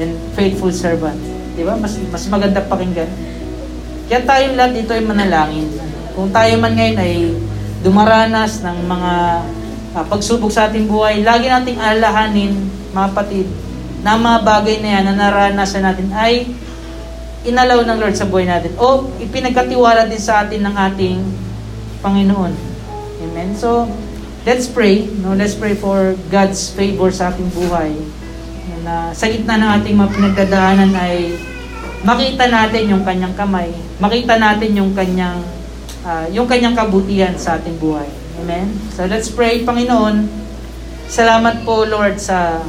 and faithful servant. Di ba? Mas, mas maganda pakinggan. Kaya tayong lahat dito ay manalangin. Kung tayo man ngayon ay dumaranas ng mga uh, pagsubok sa ating buhay, lagi nating alalahanin, mga patid, na mga bagay na yan na naranasan natin ay inalaw ng Lord sa buhay natin o ipinagkatiwala din sa atin ng ating Panginoon. Amen? So, let's pray. No? Let's pray for God's favor sa ating buhay. Na sa gitna ng ating mga ay makita natin yung kanyang kamay. Makita natin yung kanyang uh, yung kanyang kabutihan sa ating buhay. Amen? So let's pray, Panginoon. Salamat po, Lord, sa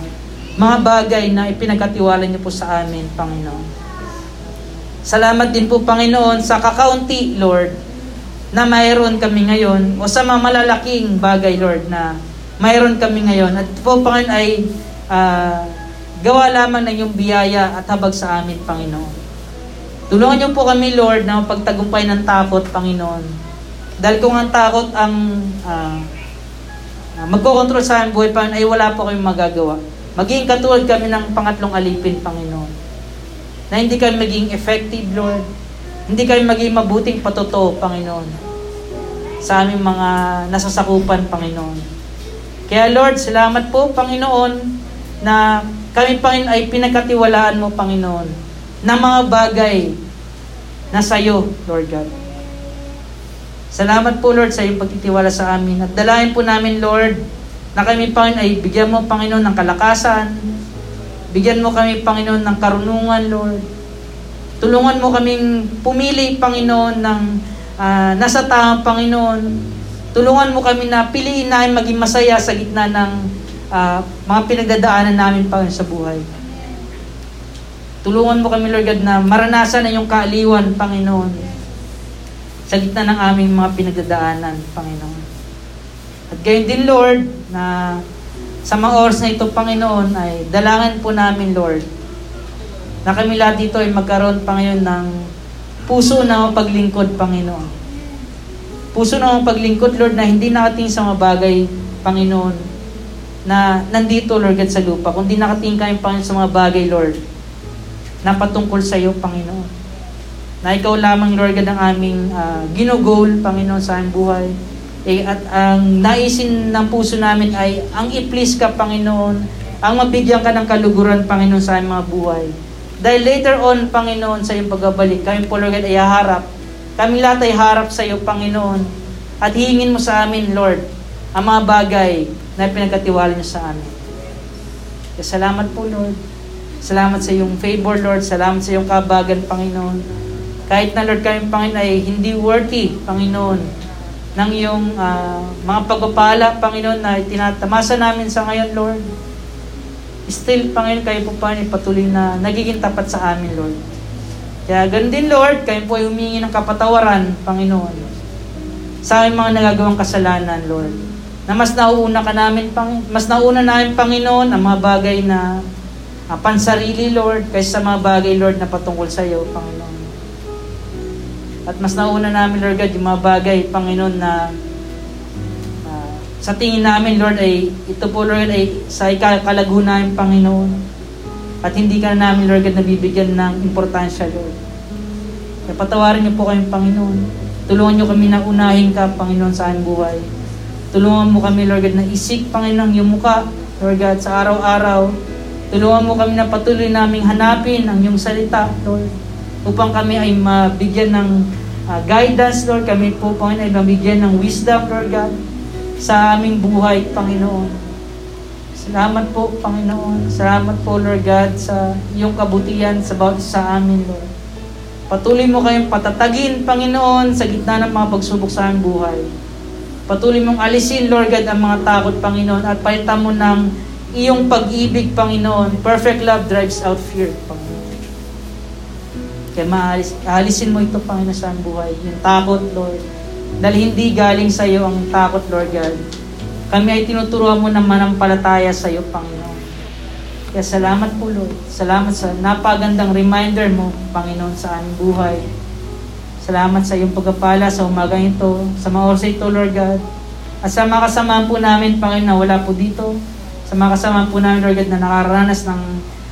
mga bagay na ipinagkatiwala niyo po sa amin, Panginoon. Salamat din po, Panginoon, sa kakaunti, Lord, na mayroon kami ngayon, o sa mga malalaking bagay, Lord, na mayroon kami ngayon. At po, Panginoon, ay uh, gawa lamang ng iyong biyaya at habag sa amin, Panginoon. Tulungan niyo po kami, Lord, na pagtagumpay ng takot, Panginoon dahil kung ang takot ang uh, magkocontrol sa aming buhay, Panginoon, ay wala po kayong magagawa. Maging katulad kami ng pangatlong alipin, Panginoon. Na hindi kami maging effective, Lord. Hindi kami maging mabuting patotoo, Panginoon. Sa aming mga nasasakupan, Panginoon. Kaya Lord, salamat po, Panginoon, na kami, Panginoon, ay pinagkatiwalaan mo, Panginoon, na mga bagay na sa iyo, Lord God. Salamat po Lord sa iyong pagtitiwala sa amin. At dalayan po namin Lord na kami Panginoon ay bigyan mo Panginoon ng kalakasan. Bigyan mo kami Panginoon ng karunungan Lord. Tulungan mo kaming pumili Panginoon ng uh, nasa tamang Panginoon. Tulungan mo kami na piliin namin maging masaya sa gitna ng uh, mga pinagdadaanan namin Panginoon sa buhay. Tulungan mo kami Lord God na maranasan na yung kaaliwan Panginoon sa gitna ng aming mga pinagdadaanan, Panginoon. At gayon din, Lord, na sa mga oras na ito, Panginoon, ay dalangan po namin, Lord, na kami lahat dito ay magkaroon, Panginoon, ng puso na paglingkod, Panginoon. Puso na paglingkod, Lord, na hindi nakatingin sa mga bagay, Panginoon, na nandito, Lord God, sa lupa, kundi nakatingin kami, Panginoon, sa mga bagay, Lord, na patungkol sa iyo, Panginoon na ikaw lamang, Lord God, ang aming uh, ginugol, Panginoon, sa aming buhay. Eh, at ang naisin ng puso namin ay ang i-please ka, Panginoon, ang mabigyan ka ng kaluguran, Panginoon, sa aming mga buhay. Dahil later on, Panginoon, sa iyong pagbabalik, kami po, Lord God, ay harap. Kami lahat ay harap sa iyo, Panginoon. At hingin mo sa amin, Lord, ang mga bagay na pinagkatiwala niyo sa amin. Salamat po, Lord. Salamat sa iyong favor, Lord. Salamat sa iyong kabagan, Panginoon. Kahit na Lord kami, Panginoon, ay hindi worthy, Panginoon, ng iyong uh, mga pagpapala, Panginoon, na tinatamasa namin sa ngayon, Lord. Still, Panginoon, kayo po, Panginoon, patuloy na nagiging tapat sa amin, Lord. Kaya ganun din, Lord, kayo po ay humingi ng kapatawaran, Panginoon, sa aming mga nagagawang kasalanan, Lord. Na mas nauuna ka namin, pang, mas nauna namin, Panginoon, ang mga bagay na uh, pansarili, Lord, kaysa sa mga bagay, Lord, na patungkol sa iyo, Panginoon. At mas nauna namin, Lord God, yung mga bagay, Panginoon, na uh, sa tingin namin, Lord, ay ito po, Lord, ay sa ikakalago namin, Panginoon. At hindi ka na namin, Lord God, nabibigyan ng importansya, Lord. Kaya patawarin niyo po kayong Panginoon. Tulungan niyo kami na unahin ka, Panginoon, sa aming buhay. Tulungan mo kami, Lord God, na isik, Panginoon, yung muka, Lord God, sa araw-araw. Tulungan mo kami na patuloy naming hanapin ang iyong salita, Lord upang kami ay mabigyan ng uh, guidance, Lord. Kami po, Panginoon, ay mabigyan ng wisdom, Lord God, sa aming buhay, Panginoon. Salamat po, Panginoon. Salamat po, Lord God, sa iyong kabutihan sa bawat sa amin, Lord. Patuloy mo kayong patatagin, Panginoon, sa gitna ng mga pagsubok sa aming buhay. Patuloy mong alisin, Lord God, ang mga takot, Panginoon, at palitan mo ng iyong pag-ibig, Panginoon. Perfect love drives out fear, Panginoon. Kaya maalis, alisin mo ito, Panginoon, sa buhay. Yung takot, Lord. Dahil hindi galing sa iyo ang takot, Lord God. Kami ay tinuturuan mo ng manampalataya sa iyo, Panginoon. Kaya salamat po, Lord. Salamat sa napagandang reminder mo, Panginoon, sa aming buhay. Salamat sa iyong pagkapala sa umagang ito, sa mga oras ito, Lord God. At sa mga kasamahan po namin, Panginoon, na wala po dito, sa mga kasamahan po namin, Lord God, na nakaranas ng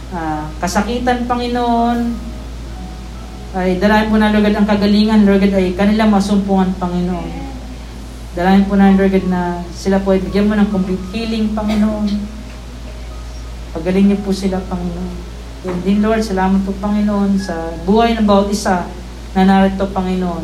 uh, kasakitan, Panginoon, ay dalahin po na, Lord God, ang kagalingan, Lord God, ay kanilang masumpungan, Panginoon. Dalahin po na, Lord God, na sila po ay bigyan mo ng complete healing, Panginoon. Pagaling niyo po sila, Panginoon. And din, Lord, salamat po, Panginoon, sa buhay ng bawat isa na narito, Panginoon,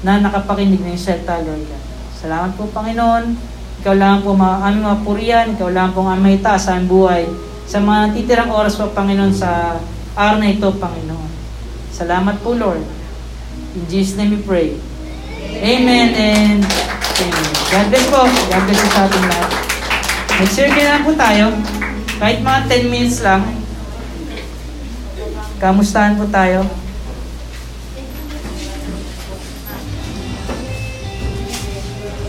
na nakapakinig ng salita, Lord God. Salamat po, Panginoon. Ikaw lang po mga aming mga purian, ikaw lang po ang aming itaas sa aming buhay. Sa mga titirang oras po, Panginoon, sa araw na ito, Panginoon. Salamat po, Lord. In Jesus' name we pray. Amen and Amen. God bless po. God bless sa ating lahat. Mag-circle na po tayo. Kahit mga 10 minutes lang. Kamustahan po tayo.